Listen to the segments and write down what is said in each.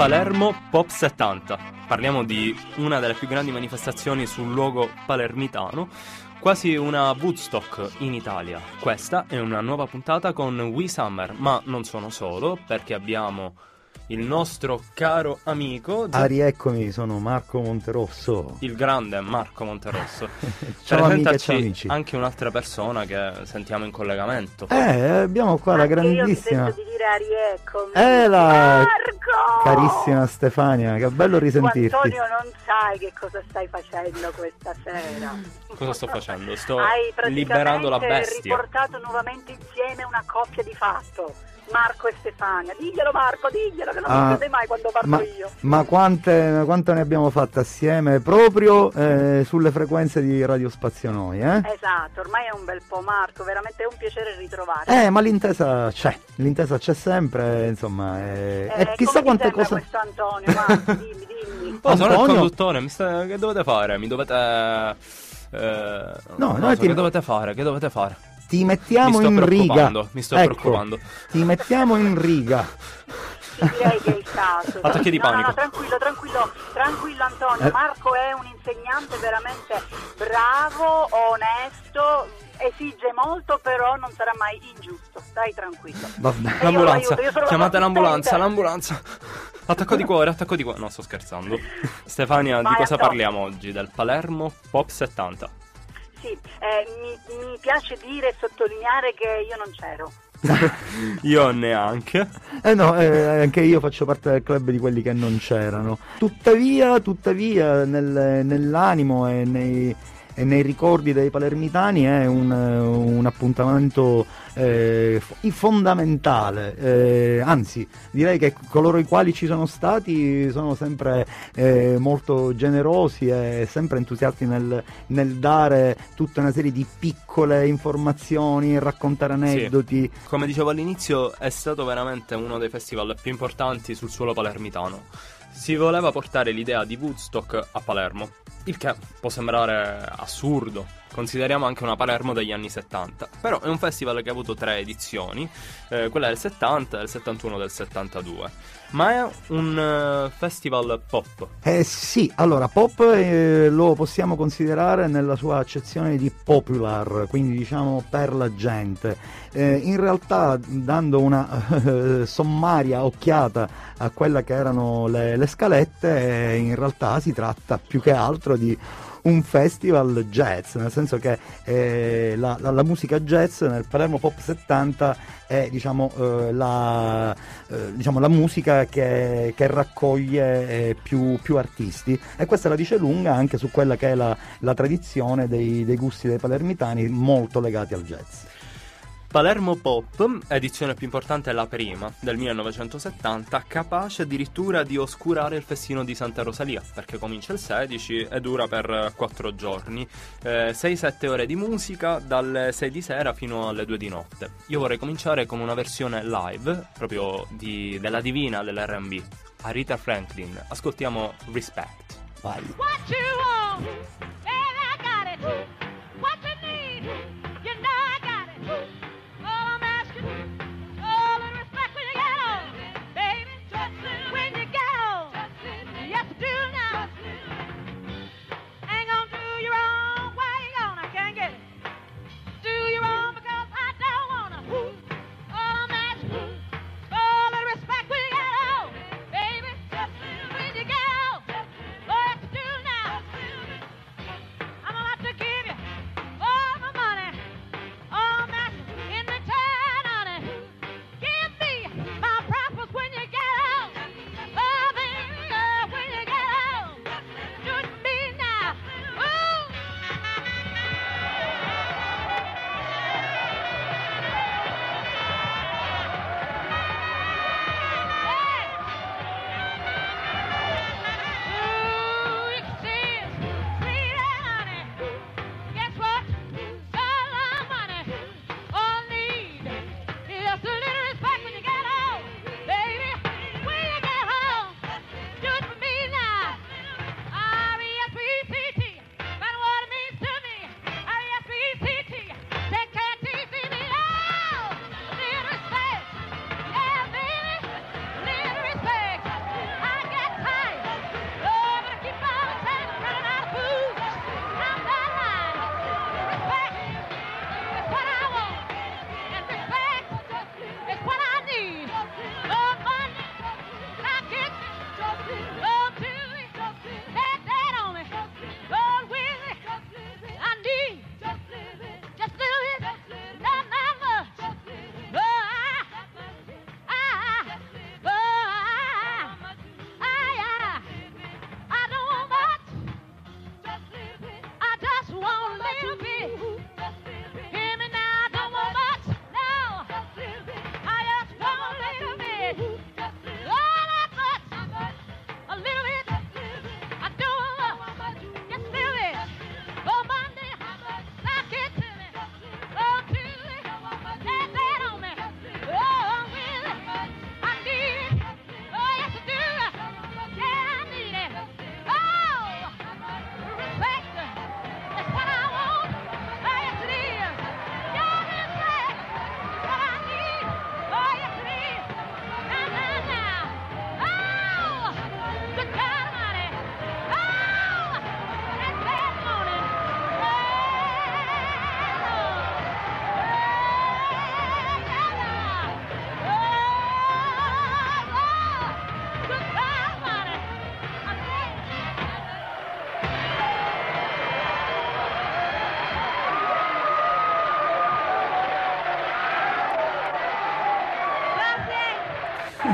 Palermo Pop 70. Parliamo di una delle più grandi manifestazioni sul luogo palermitano, quasi una Woodstock in Italia. Questa è una nuova puntata con We Summer, ma non sono solo, perché abbiamo il nostro caro amico. Ah, rieccomi, sono Marco Monterosso. Il grande Marco Monterosso. ciao amiche, ciao amici. Anche un'altra persona che sentiamo in collegamento. Eh, abbiamo qua anche la grandissima. Io di dire a rieccomi. Eh, la Marco! carissima Stefania, che bello risentirti. Tu, Antonio, non sai che cosa stai facendo questa sera. Cosa sto facendo? Sto liberando la bestia. Hai riportato nuovamente insieme una coppia di fatto. Marco e Stefania. Diglielo Marco, diglielo che non ah, mi crede mai quando parlo ma, io. Ma quante, quante, ne abbiamo fatte assieme proprio eh, sulle frequenze di Radio Spazio Noi, eh? Esatto, ormai è un bel po' Marco, veramente è un piacere ritrovarti. Eh, ma l'intesa c'è, l'intesa c'è sempre, insomma, eh, eh, e chissà quante cose... questo Antonio, Marco, dimmi, dimmi. Oh, sono il conduttore, mi sta... che dovete fare? Mi dovete... Eh, no, no, so, ti... che dovete fare? Che dovete fare? Ti mettiamo in riga. Mi sto ecco, preoccupando. Ti mettiamo in riga. direi che è il caso. Attacchi di no, panico. No, no, tranquillo, tranquillo, tranquillo Antonio. Eh. Marco è un insegnante veramente bravo, onesto, esige molto, però non sarà mai ingiusto. Stai tranquillo. Vabbè. L'ambulanza. Chiamate l'ambulanza, l'ambulanza. Attacco di cuore, attacco di cuore. No, sto scherzando. Stefania, Vai, di cosa Antonio. parliamo oggi? Del Palermo Pop 70. Sì, eh, mi, mi piace dire e sottolineare che io non c'ero. Io neanche. Eh no, eh, anche io faccio parte del club di quelli che non c'erano. Tuttavia, tuttavia, nel- nell'animo e nei, e nei ricordi dei palermitani è un, un appuntamento eh, fo- fondamentale. Eh, anzi, direi che coloro i quali ci sono stati sono sempre eh, molto generosi e sempre entusiasti nel, nel dare tutta una serie di piccole informazioni, raccontare aneddoti. Come dicevo all'inizio, è stato veramente uno dei festival più importanti sul suolo palermitano. Si voleva portare l'idea di Woodstock a Palermo, il che può sembrare assurdo. Consideriamo anche una Palermo degli anni 70. Però è un festival che ha avuto tre edizioni, eh, quella del 70, del 71 e del 72. Ma è un eh, festival pop. Eh sì, allora pop eh, lo possiamo considerare nella sua accezione di popular, quindi diciamo per la gente. Eh, in realtà dando una eh, sommaria occhiata a quella che erano le, le scalette, eh, in realtà si tratta più che altro di un festival jazz, nel senso che eh, la, la- la musica jazz nel Palermo Pop 70 è diciamo, eh, la, eh, diciamo, la musica che, che raccoglie eh, più, più artisti e questa la dice lunga anche su quella che è la, tradizione dei, dei gusti dei palermitani molto legati al jazz. Palermo Pop, edizione più importante è la prima, del 1970, capace addirittura di oscurare il festino di Santa Rosalia, perché comincia il 16 e dura per 4 giorni. 6-7 ore di musica, dalle 6 di sera fino alle 2 di notte. Io vorrei cominciare con una versione live, proprio di- della divina dell'R&B, Arita Franklin. Ascoltiamo Respect. Vai. What you want, baby, I got it. What you need,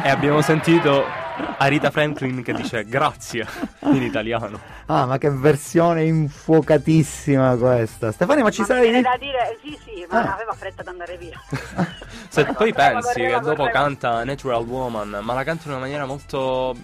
e abbiamo sentito Arita Franklin che dice grazie in italiano. Ah, ma che versione infuocatissima questa. Stefania, ma ci Ma viene da dire, sì, sì, ma Ah. aveva fretta di andare via. Se Correva, poi pensi correva, che dopo correva. canta Natural Woman, ma la canta in una maniera molto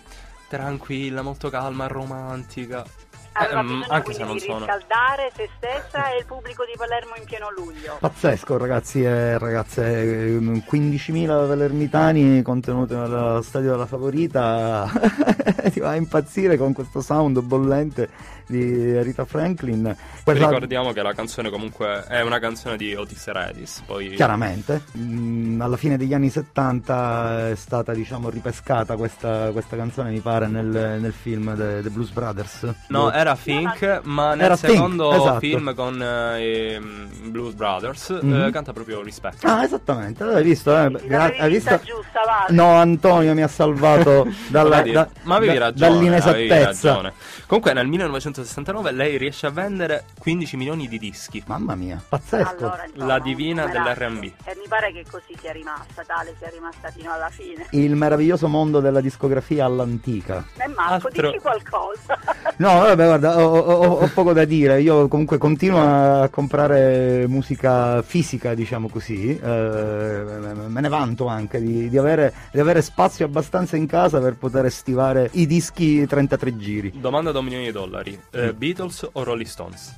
tranquilla, molto calma, romantica. Aveva Ehm, bisogno anche quindi se non di sono. riscaldare se stessa e il pubblico di Palermo in pieno luglio. Pazzesco ragazzi e ragazze, ehm, 15.000 palermitani contenuti nello stadio della favorita, ti va a impazzire con questo sound bollente di Rita Franklin. Quella- Ricordiamo che la canzone comunque è una canzone di Otis Redis, poi Chiaramente, mm, alla fine degli anni 70 è stata diciamo ripescata questa, questa canzone mi pare nel, nel film The, The Blues Brothers. No, era Fink, ma nel Era secondo esatto. film con eh, i mm, Blues Brothers eh, Mhm. canta proprio Rispetto. Ah, esattamente, l'hai visto? Eh? Gra- hai visto? giusta, Vale. No, Antonio mi ha salvato dalla, da- ma avevi da- dall'inesattezza. ragione. Comunque nel 1969 lei riesce a vendere 15 milioni di dischi. Mamma mia, pazzesco. Allora, insomma, La divina dell'R&B. E mi pare che così sia rimasta, tale sia rimasta fino alla fine. Il meraviglioso mondo della discografia all'antica. E Marco, Altro- dici qualcosa. No, vabbè, guarda, ho, ho- ho poco da dire. Io comunque continuo a comprare musica fisica, diciamo così. Eh, me ne vanto anche di, di avere, di avere spazio abbastanza in casa per poter stivare i dischi 33 giri. Domanda da un milione di dollari. Eh, Beatles o Rolling Stones?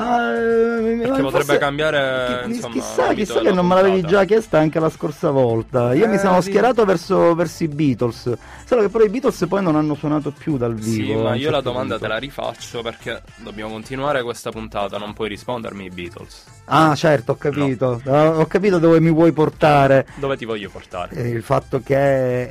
Eh, ma Perché potrebbe cambiare, chi- insomma, chissà, chissà che non me l'avevi già chiesta anche la scorsa volta. Io mi Eh, sono sì. schierato verso, verso i Beatles. Solo che però i Beatles poi non hanno suonato più dal vivo. Sì, ma un io la certo domanda punto. te la rifaccio perché dobbiamo continuare questa puntata, non puoi rispondermi i Beatles. Ah, certo, ho capito. Ah, Ho capito dove mi vuoi portare. Dove ti voglio portare? Eh, Il fatto che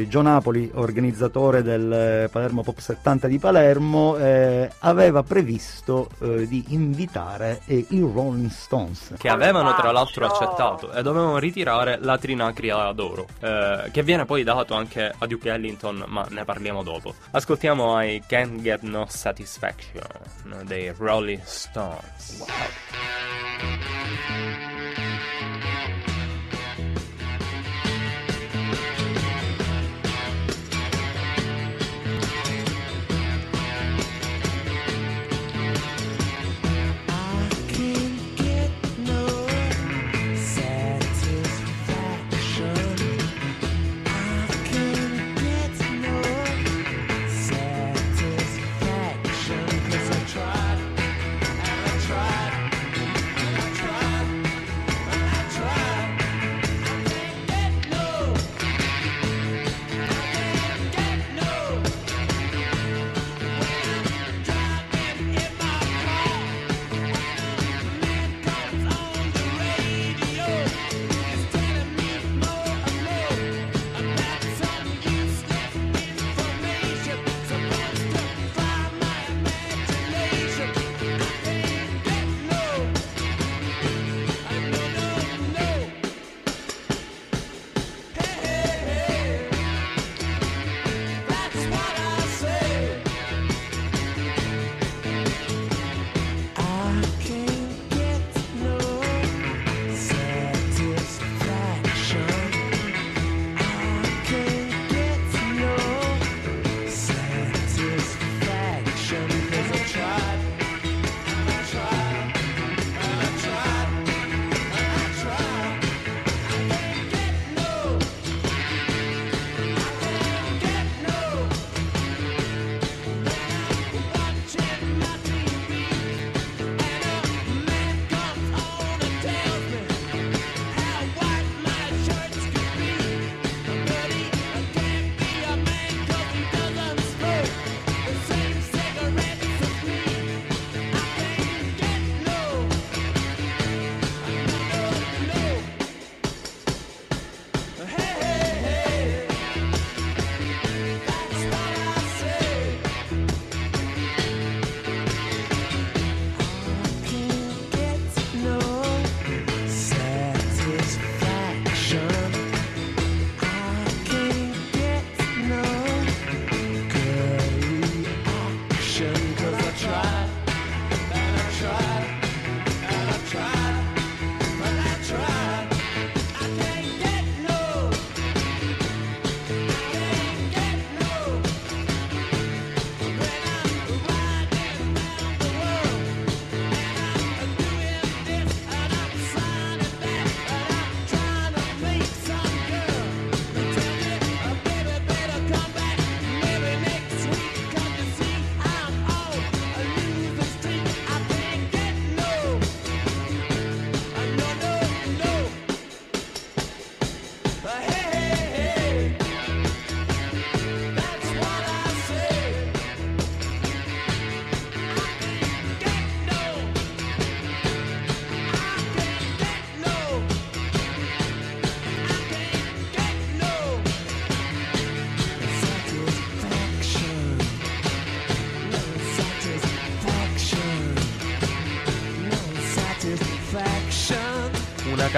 eh, Gio Napoli, organizzatore del eh, Palermo Pop 70 di Palermo, eh, aveva previsto eh, di invitare eh, i Rolling Stones. Che avevano tra l'altro accettato e dovevano ritirare la trinacria d'oro, eh, che viene poi dato anche a Duke Ellington, ma ne parliamo dopo. Ascoltiamo I Can't Get No Satisfaction dei Rolling Stones. I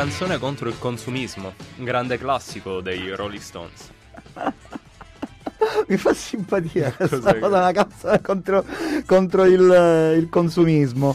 canzone contro il consumismo, un grande classico dei Rolling Stones. Mi fa simpatia questa cosa, una canzone contro, contro il, il consumismo.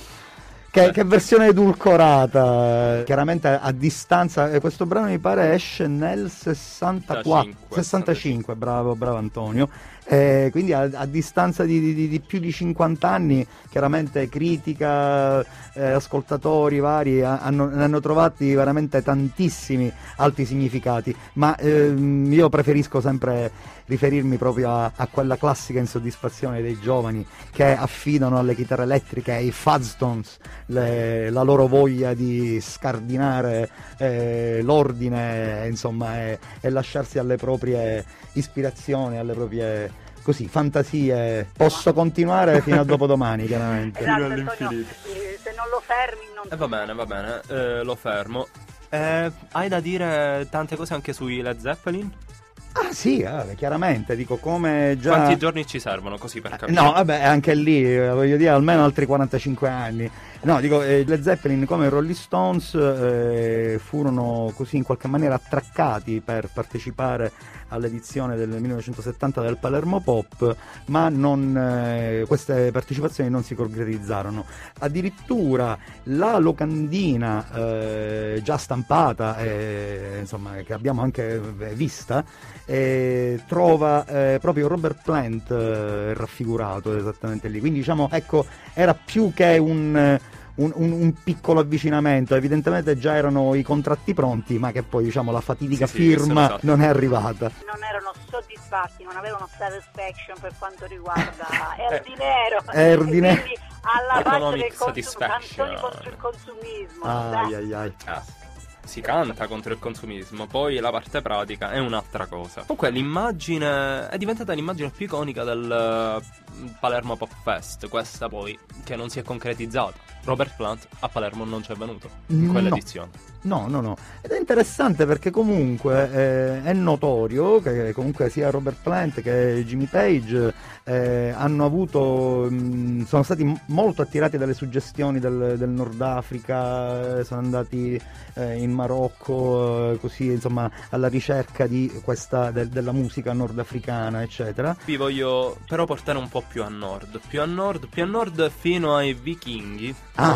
Che, che versione edulcorata, chiaramente a distanza, eh, questo brano mi pare esce nel 64, 65, 65, bravo, bravo Antonio, Eh, quindi a, a distanza di, di- di più di 50 anni, chiaramente critica, eh, ascoltatori vari ha- hanno, hanno trovati veramente tantissimi alti significati, ma ehm, io preferisco sempre riferirmi proprio a, a quella classica insoddisfazione dei giovani che affidano alle chitarre elettriche, ai Fuzstones, le- la loro voglia di scardinare eh, l'ordine insomma, e, e lasciarsi alle proprie ispirazioni, alle proprie così, fantasie. Posso continuare fino a dopodomani, chiaramente. Esatto, Fino all'infinito. eh, se non lo fermi non E va bene, va bene, eh, lo fermo. Eh, hai da dire tante cose anche sui Led Zeppelin? Ah sì, eh, chiaramente, dico come già... Quanti giorni ci servono così per capire? No, vabbè, anche lì, eh, voglio dire, almeno altri 45 anni. No, dico, eh, le Zeppelin come i Rolling Stones eh, furono così in qualche maniera attraccati per partecipare all'edizione del 1970 del Palermo Pop, ma non, eh, queste partecipazioni non si concretizzarono. Addirittura la locandina eh, già stampata, eh, insomma, che abbiamo anche eh, vista, eh, trova eh, proprio Robert Plant raffigurato esattamente lì. Quindi diciamo, ecco, era più che un, un- un- un piccolo avvicinamento, evidentemente già erano i contratti pronti, ma che poi diciamo la fatidica Sì, sì, firma esatto. non è arrivata. non erano soddisfatti, non avevano satisfaction per quanto riguarda Eh, il dinero. eh, alla parte Economic del consum- canzoni contro il consumismo. Ai ai ai. Ah, si canta contro il consumismo, poi la parte pratica è un'altra cosa. Comunque l'immagine è diventata l'immagine più iconica del eh, Palermo Pop Fest, questa poi che non si è concretizzata. Robert Plant a Palermo non c'è venuto in quell'edizione. No, no, no. Ed è interessante perché comunque eh, è notorio che comunque sia Robert Plant che Jimmy Page eh, hanno avuto, mh, sono stati molto attirati dalle suggestioni del, del Nord Africa, eh, sono andati eh, in Marocco, eh, così insomma alla ricerca di questa, del- della musica nordafricana, eccetera. Vi voglio però portare un po' più a nord, più a nord, più a nord fino ai vichinghi. Ah.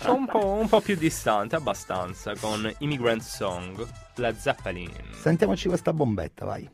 Cioè, un, po', un po' più distante, abbastanza, con Immigrant Song, Led Zeppelin. Sentiamoci questa bombetta, vai.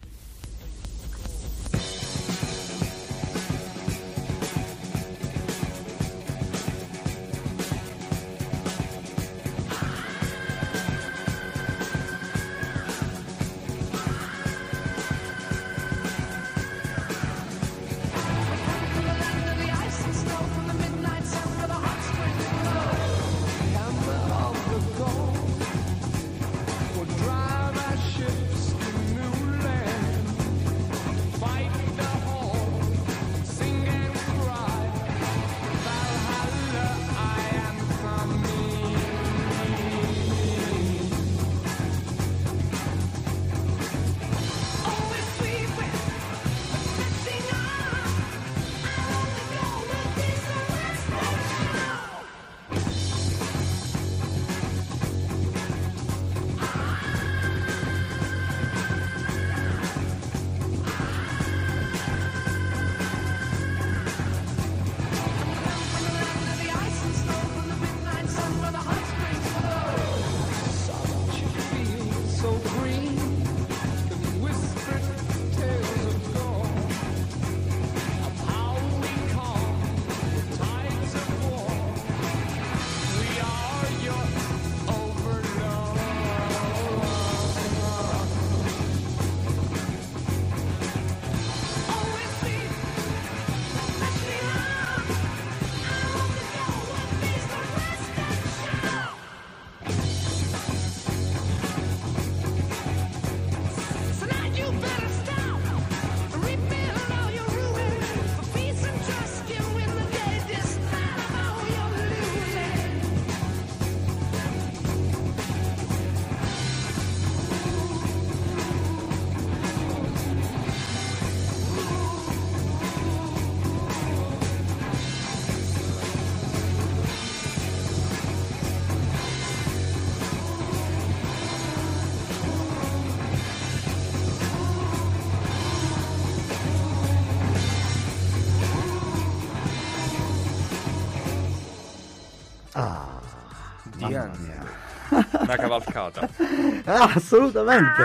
Cavalcata. Ah, assolutamente.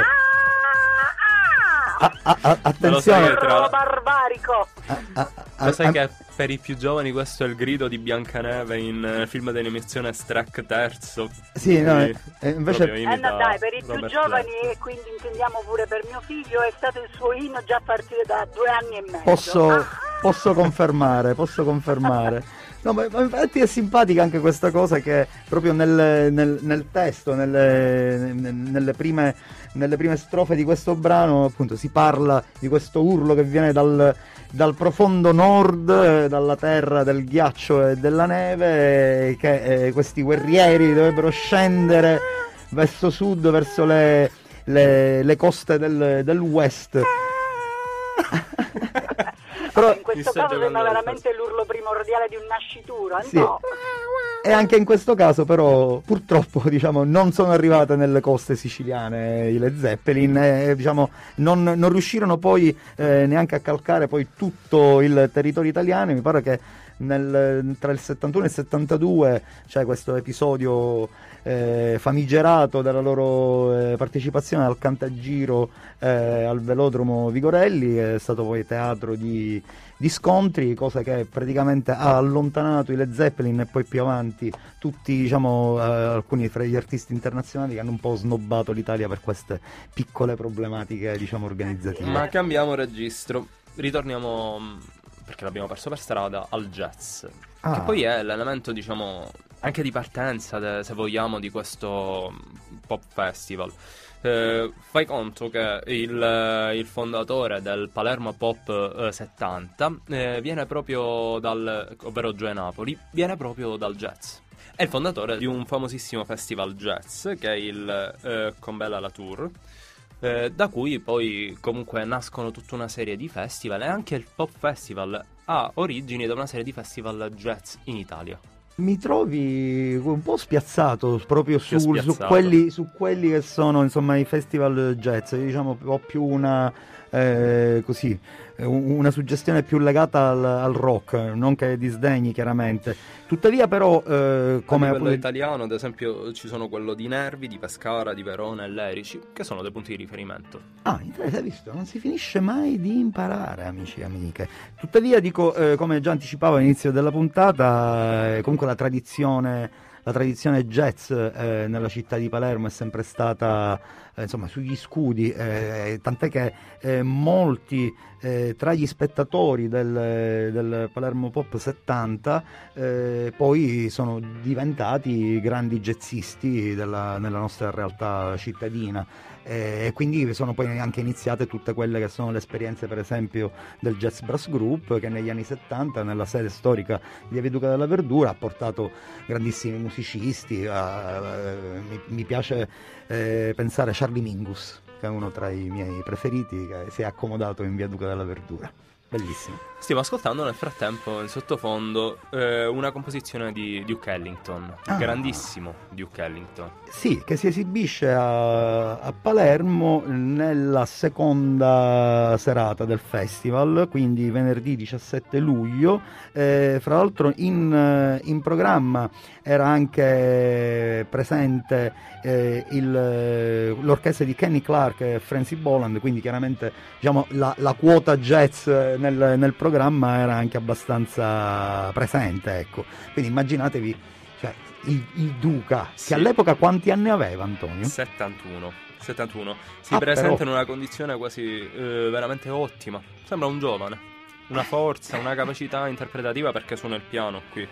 Ah, ah, ah, lo attenzione. sai che tra- Rolo barbarico. Ah, ah, ah, Lo sai ah, che per i più giovani questo è il grido di Biancaneve in eh, film d'animazione Strack terzo. Sì, no, eh, invece- Eh no, dai, per i più Robert giovani Redford. e quindi intendiamo pure per mio figlio è stato il suo inno già a partire da due anni e mezzo. Posso, Ah, posso confermare, posso confermare. No, ma, ma infatti è simpatica anche questa cosa che proprio nel, nel- nel testo, nelle, nel- nelle prime, nelle prime strofe di questo brano, appunto, si parla di questo urlo che viene dal, dal profondo nord, dalla terra del ghiaccio e della neve, che eh, questi guerrieri dovrebbero scendere verso sud, verso le, le- le coste del, del west. Però, in questo caso sembra veramente l'urlo primordiale di un nascituro. Sì. No. E anche in questo caso, però, purtroppo, diciamo, non sono arrivate nelle coste siciliane i Led Zeppelin, e, diciamo, non, non riuscirono poi eh, neanche a calcare poi tutto il territorio italiano. Mi pare che nel- tra il 71 e il 72 c'è questo episodio eh, famigerato della loro eh, partecipazione al Cantagiro eh, al velodromo Vigorelli, è stato poi teatro di, di scontri, cosa che praticamente ha allontanato i Led Zeppelin e poi più avanti tutti, diciamo, eh, alcuni fra gli artisti internazionali che hanno un po' snobbato l'Italia per queste piccole problematiche, diciamo, organizzative. Ma cambiamo registro. Ritorniamo, mh, perché l'abbiamo perso per strada, al jazz. Ah. Che poi è l'elemento, diciamo, anche di partenza, de- se vogliamo, di questo mh, pop festival. Eh, fai conto che il, eh, il fondatore del Palermo Pop eh, 70 eh, viene proprio dal, ovvero Joe Napoli, viene proprio dal jazz. È il fondatore di un famosissimo festival jazz che è il eh, Combella La Tour. Eh, da cui poi comunque nascono tutta una serie di festival e anche il Pop Festival ha origini da una serie di festival jazz in Italia. Mi trovi un po' spiazzato proprio su, su spiazzato. quelli, su quelli che sono insomma i festival jazz, diciamo ho più una eh, così un- una suggestione più legata al, al rock, non che disdegni chiaramente. Tuttavia però eh, Come a livello appunto- italiano, ad esempio, ci sono quello di Nervi, di Pescara, di Verona e Lerici, che sono dei punti di riferimento. Ah, interessante, visto? Non si finisce mai di imparare, amici e amiche. Tuttavia, dico, eh, come già anticipavo all'inizio della puntata, eh, comunque la tradizione, la tradizione jazz eh, nella città di Palermo è sempre stata eh, insomma, sugli scudi, eh, tant'è che eh, molti eh, tra gli spettatori del, del Palermo Pop 70 eh, poi sono diventati grandi jazzisti della- nella nostra realtà cittadina e quindi sono poi anche iniziate tutte quelle che sono le esperienze per esempio del Jazz Brass Group che negli anni 70 nella sede storica di Via della Verdura ha portato grandissimi musicisti eh, eh, mi, mi piace eh, pensare a Charlie Mingus che è uno tra i miei preferiti che si è accomodato in Via Duca della Verdura. Bellissimo Stiamo ascoltando nel frattempo in sottofondo eh, una composizione di Duke Ellington, Ah. grandissimo Duke Ellington. Sì, che si esibisce a, a Palermo nella seconda serata del festival, quindi venerdì 17 luglio. Eh, fra l'altro in, eh, in programma era anche presente eh, il, eh, l'orchestra di Kenny Clark e Francie Boland, quindi chiaramente diciamo, la, la quota jazz nel, nel programma era anche abbastanza presente. Ecco. Quindi immaginatevi cioè, il, il Duca, Sì. che all'epoca quanti anni aveva Antonio? 71. 71. Si Ah, presenta però. in una condizione quasi eh, veramente ottima. Sembra un giovane. Una forza, una capacità interpretativa perché suona il piano qui.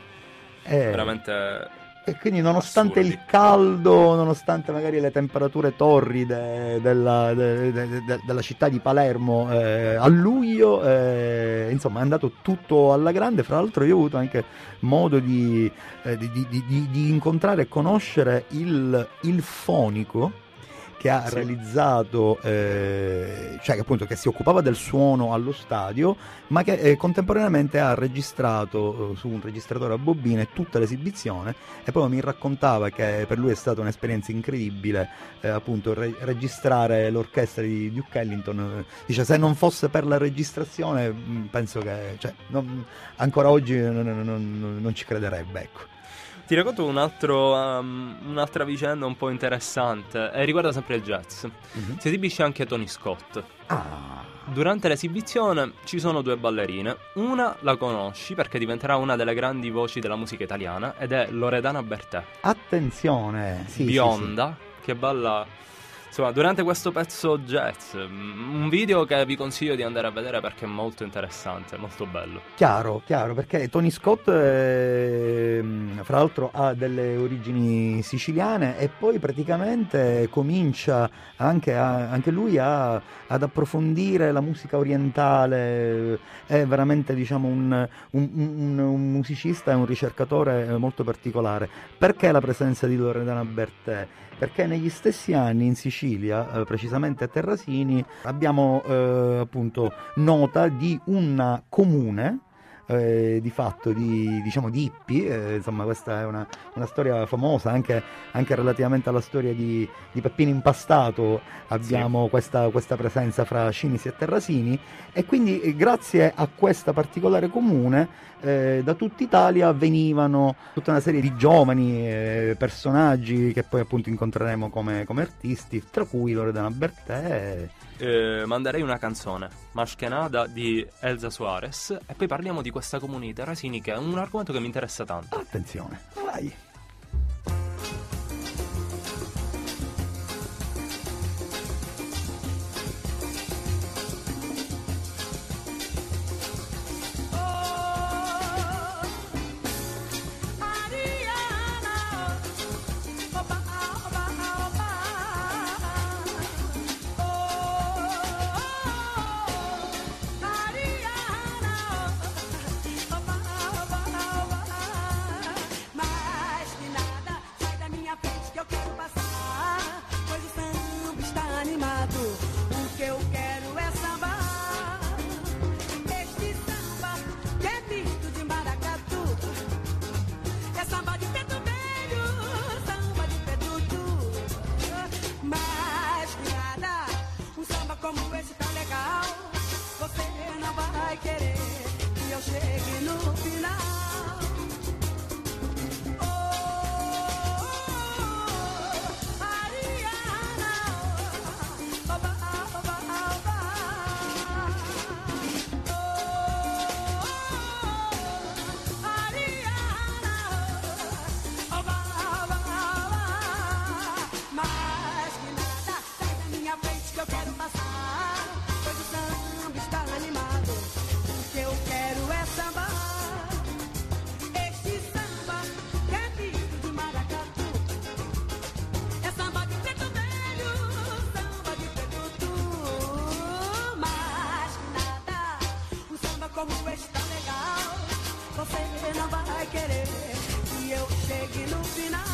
Eh, Veramente E quindi nonostante Assurdi. il caldo, nonostante magari le temperature torride della, de- de- de- della città di Palermo eh, a luglio, eh, insomma è andato tutto alla grande. Fra l'altro io ho avuto anche modo di, eh, di- di- di- di incontrare e conoscere il, il fonico che ha Sì. realizzato, eh, cioè appunto che si occupava del suono allo stadio, ma che eh, contemporaneamente ha registrato eh, su un registratore a bobine tutta l'esibizione e poi mi raccontava che per lui è stata un'esperienza incredibile eh, appunto re- registrare l'orchestra di Duke Ellington. Dice se non fosse per la registrazione mh, penso che cioè, non- ancora oggi non, non- non- non ci crederebbe. Ecco. Ti racconto un altro, um, un'altra vicenda un po' interessante e riguarda sempre il jazz. Mhm. Si esibisce anche Tony Scott. Ah, Durante l'esibizione ci sono due ballerine. Una la conosci perché diventerà una delle grandi voci della musica italiana ed è Loredana Bertè, attenzione. Sì, sì, bionda, che balla insomma durante questo pezzo jazz. Mm, Un video che vi consiglio di andare a vedere perché è molto interessante, molto bello. Chiaro, chiaro, perché Tony Scott, ehm, fra l'altro, ha delle origini siciliane e poi praticamente comincia anche, a- anche lui a- ad approfondire la musica orientale. È veramente, diciamo, un, un- un- un musicista e un ricercatore eh, molto particolare. Perché la presenza di Loredana Bertè? Perché negli stessi anni in Sicilia, eh, precisamente a Terrasini, abbiamo eh, appunto nota di un comune eh, di fatto di, diciamo, di hippie, eh, insomma questa è una, una storia famosa anche, anche relativamente alla storia di, di Peppino Impastato abbiamo questa, questa presenza fra Cinisi e Terrasini e quindi eh, grazie a questa particolare comune eh, da tutta Italia venivano tutta una serie di giovani eh, personaggi che poi appunto incontreremo come, come artisti, tra cui Loredana Bertè. Eh, manderei una canzone, Maschenada di Elsa Suarez, e poi parliamo di questa comunità Rasini che è un argomento che mi interessa tanto. Attenzione, vai! looking up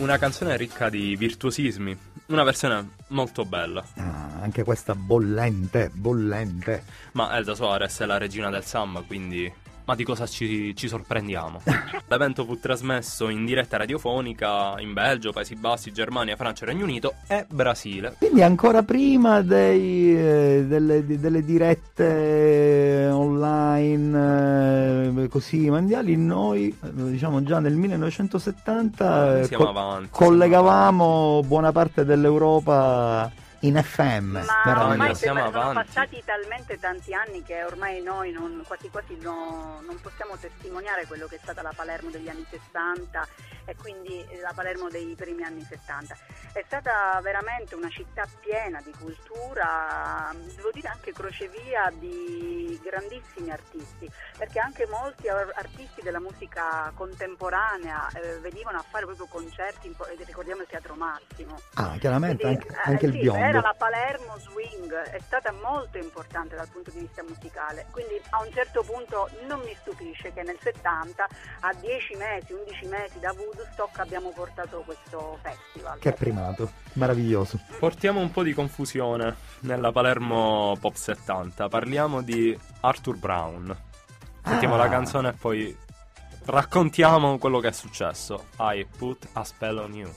Una canzone ricca di virtuosismi, una versione molto bella. Ah, anche questa bollente, bollente. Ma Elsa Suarez è la regina del samba, quindi... Ma di cosa ci, ci sorprendiamo? L'evento fu trasmesso in diretta radiofonica in Belgio, Paesi Bassi, Germania, Francia, Regno Unito e Brasile. Quindi ancora prima dei, eh, delle, delle dirette online eh, così mondiali, noi eh, diciamo già nel 1970 eh, co- avanti. collegavamo buona parte dell'Europa in FM. Ma ormai siamo sono avanti. passati talmente tanti anni che ormai noi non, quasi quasi no- non possiamo testimoniare quello che è stata la Palermo degli anni 60 e quindi la Palermo dei primi anni 70. È stata veramente una città piena di cultura, devo dire anche crocevia di grandissimi artisti, perché anche molti ar- artisti della musica contemporanea eh, venivano a fare proprio concerti, ricordiamo il Teatro Massimo. Ah, chiaramente Quindi, anche, eh, anche il sì, biondo. C'era la Palermo Swing, è stata molto importante dal punto di vista musicale, quindi a un certo punto non mi stupisce che nel 70, a 10 mesi, 11 mesi da Woodstock abbiamo portato questo festival. Che primato, meraviglioso. Portiamo un po' di confusione nella Palermo Pop 70. Parliamo di Arthur Brown. Sentiamo Ah. la canzone e poi raccontiamo quello che è successo. I put a spell on you.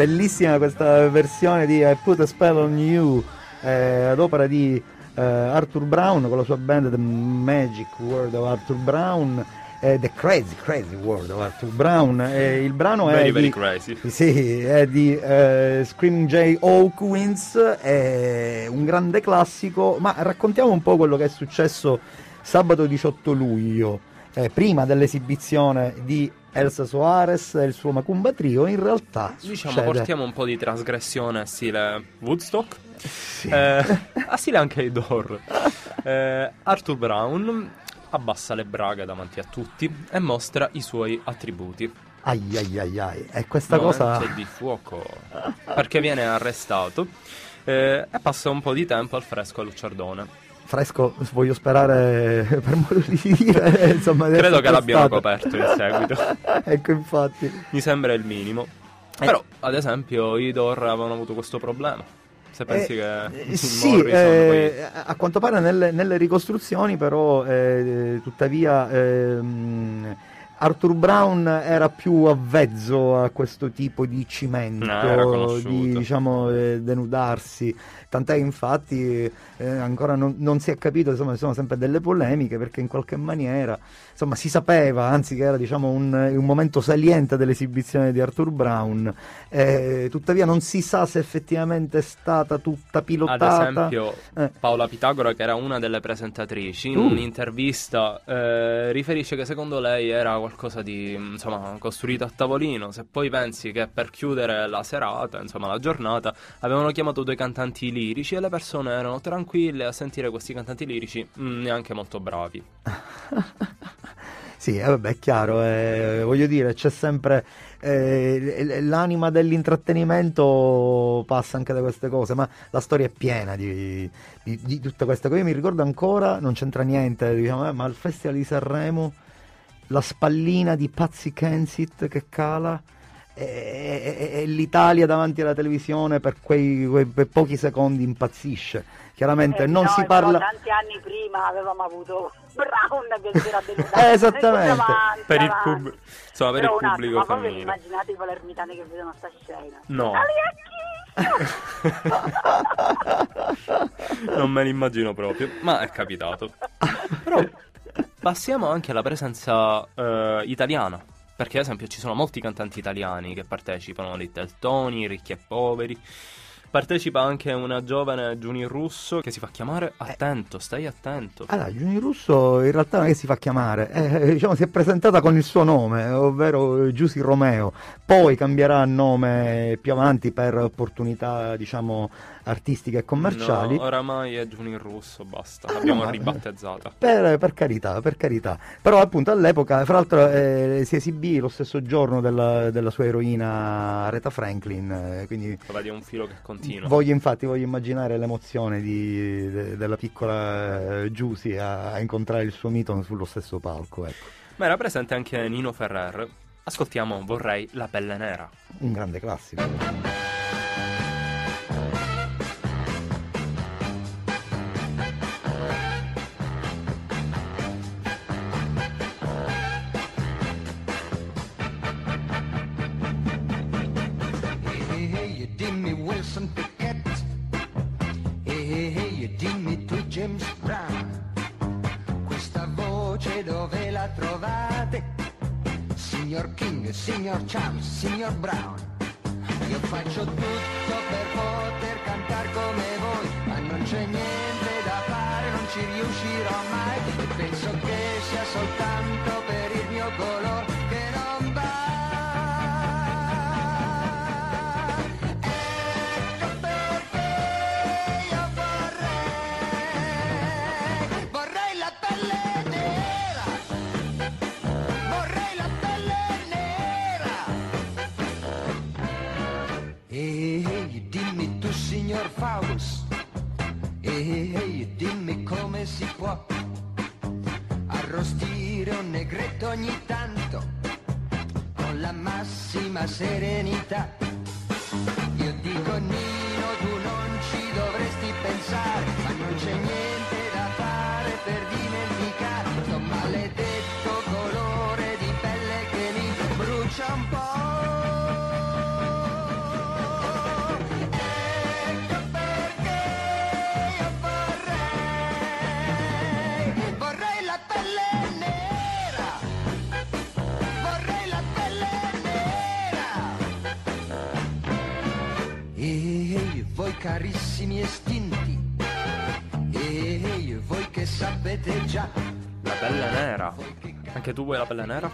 Bellissima questa versione di I Put a Spell on You eh, ad opera di eh, Arthur Brown con la sua band The Magic World of Arthur Brown eh, The Crazy Crazy World of Arthur Brown il brano Very, è very di, crazy. sì, è di eh, Screaming Jay Hawkins è un grande classico ma raccontiamo un po' quello che è successo sabato 18 luglio eh, prima dell'esibizione di Elsa Soares e il suo Macumba Trio in realtà Diciamo, succede- portiamo un po' di trasgressione stile Woodstock. Sì. Eh, a stile anche i Door. Eh, Arthur Brown abbassa le braghe davanti a tutti e mostra i suoi attributi. Ai ai ai ai. E questa Momento cosa di fuoco. Perché viene arrestato eh, e passa un po' di tempo al fresco a Lucciardone. Fresco, voglio sperare per modo di dire, insomma, Credo che l'abbiano coperto in seguito. ecco, infatti. Mi sembra il minimo. Però, ad esempio, i Door avevano avuto questo problema. Se pensi Eh, che eh, sì, eh, a quanto pare nelle, nelle ricostruzioni però eh, tuttavia ehm, Arthur Brown era più avvezzo a questo tipo di cimento, No, era conosciuto. di diciamo eh, denudarsi, tant'è infatti eh, ancora non, non si è capito, insomma ci sono sempre delle polemiche perché in qualche maniera insomma si sapeva, anzi che era diciamo un, un momento saliente dell'esibizione di Arthur Brown, eh, tuttavia non si sa se effettivamente è stata tutta Ad pilotata. esempio, Eh. Paola Pitagora, che era una delle presentatrici, in Uh. un'intervista eh, riferisce che secondo lei era qualcosa di insomma costruito a tavolino. Se poi pensi che per chiudere la serata, insomma la giornata, avevano chiamato due cantanti lirici e le persone erano tranquille a sentire questi cantanti lirici, mm, neanche molto bravi. Sì, eh, vabbè, è chiaro, eh, voglio dire, c'è sempre eh, l'anima dell'intrattenimento passa anche da queste cose, ma la storia è piena di, di, di tutte queste cose. Io mi ricordo ancora, non c'entra niente, diciamo, eh, ma al Festival di Sanremo la spallina di Pazzi Kensit che cala e, e- e l'Italia davanti alla televisione per quei, quei- per pochi secondi impazzisce. Chiaramente Eh, non no, si però parla... tanti anni prima avevamo avuto Brown che si era deludato. Eh, esattamente. Avanti, Per il, pub- insomma, per il un attimo, pubblico ma femminile. immaginate i palermitani che vedono sta scena? No. Non me l'immagino proprio, ma è capitato. Però passiamo anche alla presenza eh, italiana. Perché, ad esempio, ci sono molti cantanti italiani che partecipano, Little Tony, Ricchi e Poveri. Partecipa anche una giovane Giuni Russo che si fa chiamare Attento, stai attento. Allora, Giuni Russo in realtà non è che si fa chiamare, eh, diciamo, si è presentata con il suo nome, ovvero Giussi Romeo, poi cambierà nome più avanti per opportunità diciamo, artistiche e commerciali. No, oramai è Giuni Russo, basta. L'abbiamo no, ribattezzata. Per, per carità, per carità. Però appunto all'epoca, fra l'altro, eh, si esibì lo stesso giorno della, della sua eroina Aretha Franklin, eh, quindi Vedi, è un filo che continua. voglio infatti voglio immaginare l'emozione di- de- della piccola eh, Giusy a, a incontrare il suo mito sullo stesso palco. Ecco. Ma era presente anche Nino Ferrer. Ascoltiamo Vorrei la pelle nera. Un grande classico. James Brown. Questa voce dove la trovate? Signor King, signor Charles, signor Brown. Io faccio tutto per poter cantare come voi, ma non c'è niente da fare, non ci riuscirò mai. E penso che sia soltanto per il mio colore che non Ehi, ehi, dimmi tu signor Faust, ehi, ehi, dimmi come si può arrostire un negretto ogni tanto con la massima serenità. Io dico Nino, voi carissimi estinti, ehi, voi che sapete già, La pelle nera. Anche tu vuoi la pelle nera?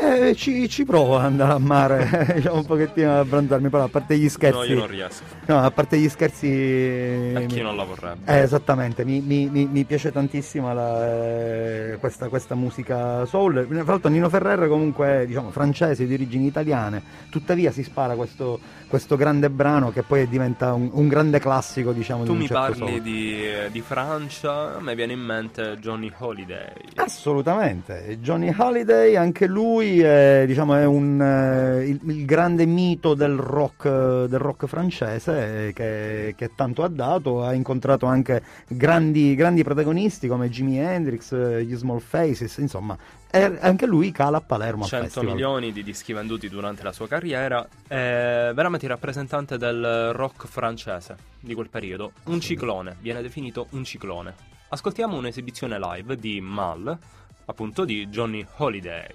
Eh, ci, ci provo ad andare a mare, diciamo un pochettino a abbronzarmi, però a parte gli scherzi. No, io non riesco. No, a parte gli scherzi. A chi mi- non la vorrebbe? Eh, esattamente, mi, mi- mi- mi piace tantissimo la, eh, questa, questa musica soul. Fra l'altro Nino Ferrer comunque diciamo, francese di origini italiane, tuttavia si spara questo, questo grande brano che poi diventa un, un grande classico diciamo, Tu di un mi certo parli soul. di, di Francia, a me viene in mente Johnny Holiday. Assolutamente, Johnny Holiday, anche lui è, diciamo, è un, eh, il, il grande mito del rock, del rock francese eh, che, che tanto ha dato, ha incontrato anche grandi, grandi protagonisti come Jimi Hendrix, eh, gli Small Faces, insomma, anche lui cala a Palermo al 100 festival. milioni di dischi venduti durante la sua carriera, è veramente il rappresentante del rock francese di quel periodo. Un ciclone, viene definito un ciclone. Ascoltiamo un'esibizione live di Mal, appunto di Johnny Holiday.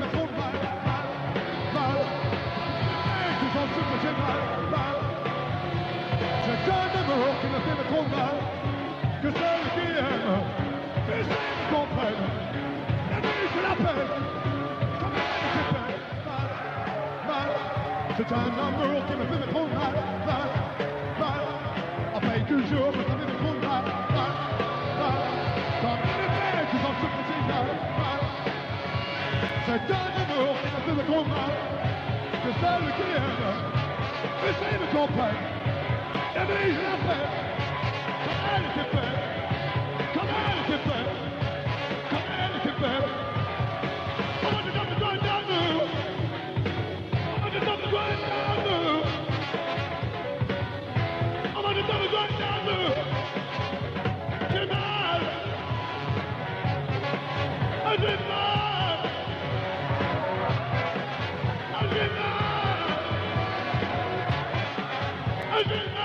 Je combat que celles qui aiment et celles qui. La nuit, je l'appelle, comme elle se mal, mal. C'est un amour qui me fait mal, mal, que je me mal, mal, mal. Comme une mal, mal. C'est un amour qui me fait mal, que qui. La nuit, je l'appelle. There. I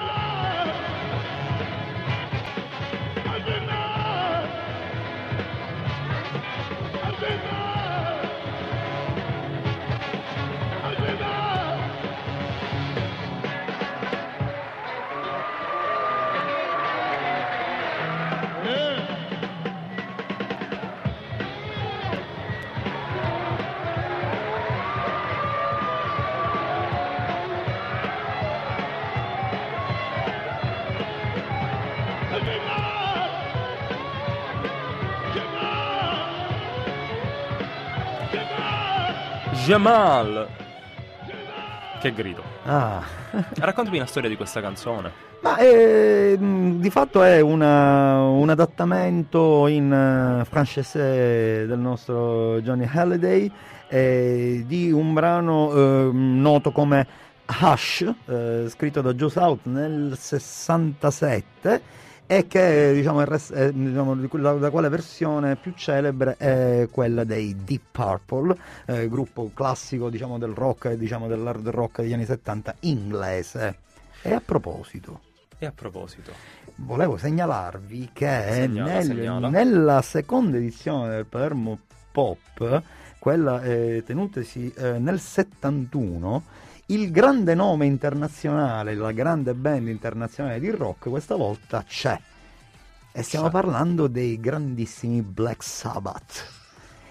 I Jamal! Che grido. Ah. Raccontami la storia di questa canzone. Ma eh, mh, di fatto è una- un adattamento in eh, francese del nostro Johnny Halliday eh, di un brano eh, noto come Hush, eh, scritto da Joe South nel 67 e che diciamo, è è, diciamo, di quella- la quale versione più celebre è quella dei Deep Purple, eh, gruppo classico diciamo, del rock e diciamo, dell'hard rock degli anni 70 inglese. E a proposito, E a proposito, volevo segnalarvi che Segnala, nel- segnala. nella seconda edizione del Palermo Pop, quella eh, tenutasi eh, nel 71, il grande nome internazionale, la grande band internazionale di rock, questa volta c'è. E stiamo C'è. parlando dei grandissimi Black Sabbath.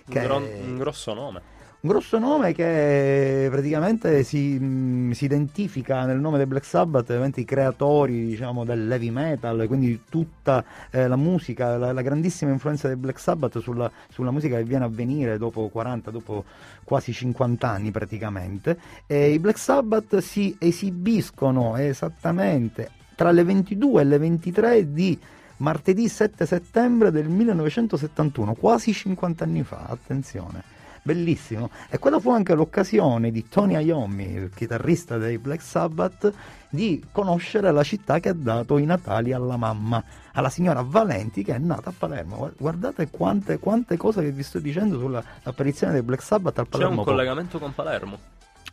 un, Che- gron- un grosso nome. Un grosso nome che praticamente si, mh, si identifica nel nome dei Black Sabbath, i creatori diciamo, dell'heavy metal, quindi tutta eh, la musica, la, la grandissima influenza dei Black Sabbath sulla, sulla musica che viene a venire dopo 40, dopo quasi 50 anni praticamente. E I Black Sabbath si esibiscono esattamente tra le 22 e le 23 di martedì 7 settembre del 1971, quasi 50 anni fa, attenzione bellissimo. E quella fu anche l'occasione di Tony Iommi, il chitarrista dei Black Sabbath, di conoscere la città che ha dato i natali alla mamma, alla signora Valenti che è nata a Palermo. Gua- Guardate quante, quante cose che vi sto dicendo sull'apparizione dei Black Sabbath al C'è Palermo. un Pop. collegamento con Palermo.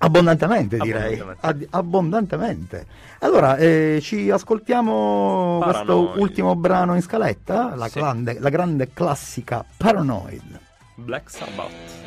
Abbondantemente direi, Abbondantemente. Abbondantemente. Allora, eh, ci ascoltiamo Paranoid. questo ultimo brano in scaletta, la, Sì. grande, la grande classica Paranoid. Black Sabbath.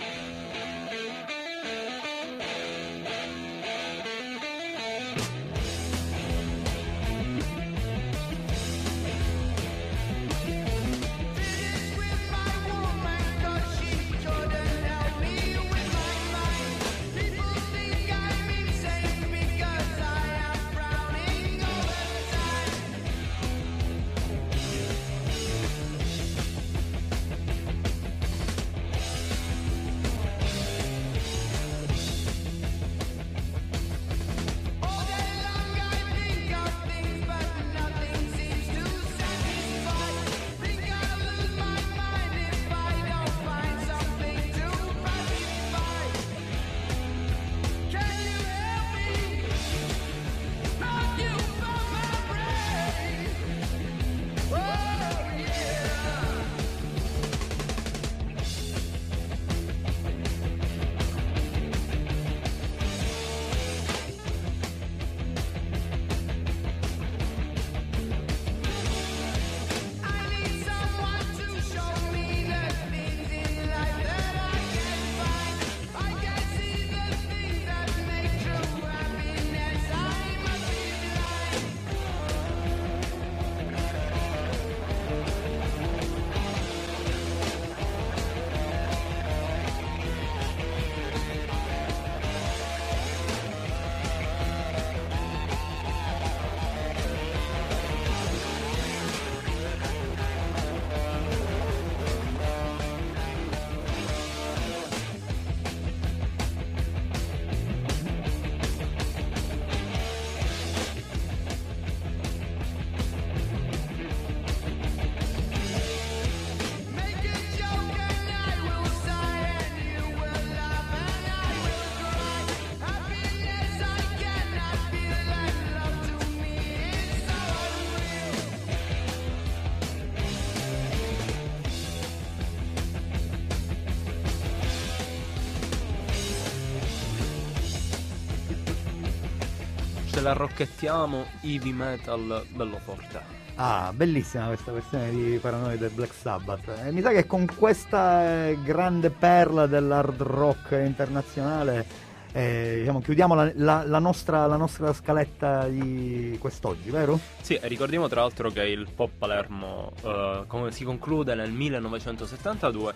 La rocchettiamo, heavy metal bello forte. Ah, bellissima questa versione di Paranoid del Black Sabbath. E mi sa che con questa eh, grande perla dell'hard rock internazionale eh, diciamo, chiudiamo la, la- la nostra, la nostra scaletta di quest'oggi, vero? Sì, e ricordiamo tra l'altro che il Pop Palermo eh, come si conclude nel 1972,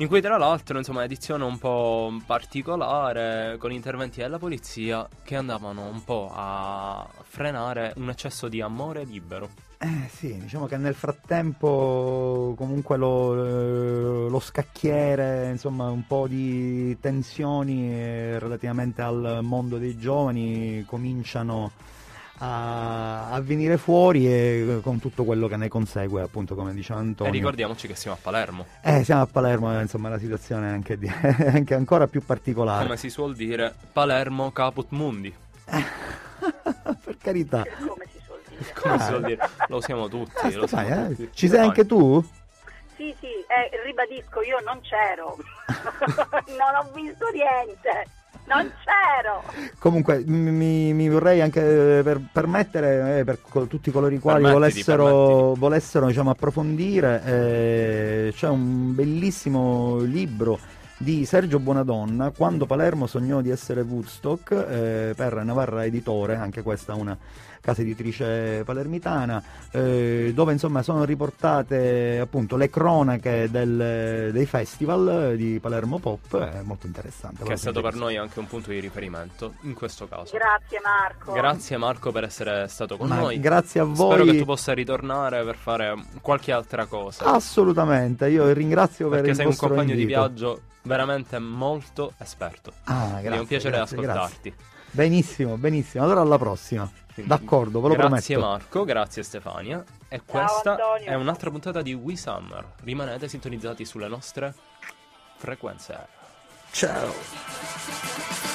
in cui tra l'altro insomma edizione un po' particolare con interventi della polizia che andavano un po' a frenare un eccesso di amore libero. Eh sì, diciamo che nel frattempo comunque lo, eh, lo scacchiere, insomma un po' di tensioni eh, relativamente al mondo dei giovani cominciano a, a venire fuori e eh, con tutto quello che ne consegue appunto come dice E Antonio. ricordiamoci che siamo a Palermo. Eh, siamo a Palermo, eh, insomma la situazione è anche, di- è anche ancora più particolare. Come si suol dire, Palermo caput mundi. per carità. Come si suol dire. Come si suol dire? Lo usiamo tutti. Ah, lo siamo eh? tutti. Ci sei anche tu? Sì, sì, eh, ribadisco, io non c'ero. non ho visto niente. Non c'ero. Comunque mi, mi- vorrei anche eh, per, permettere, eh, per co- tutti coloro i quali Permettiti, volessero, permettiti. volessero diciamo, approfondire, eh, c'è un bellissimo libro di Sergio Buonadonna, Quando Palermo sognò di essere Woodstock, eh, per Navarra Editore, anche questa una casa editrice palermitana, eh, dove insomma sono riportate appunto le cronache del- dei festival di Palermo Pop, è molto interessante. Che è stato per noi anche un punto di riferimento in questo caso. Grazie Marco. Grazie Marco per essere stato con Ma noi. grazie a voi. Spero che tu possa ritornare per fare qualche altra cosa. Assolutamente, io ringrazio per perché il sei un compagno di invito. viaggio veramente molto esperto. Ah, grazie, è un piacere grazie, ascoltarti. Benissimo, benissimo. Allora alla prossima. D'accordo, ve lo grazie prometto. Marco, grazie Stefania. E Ciao, questa Antonio. è un'altra puntata di We Summer. Rimanete sintonizzati sulle nostre frequenze. Ciao.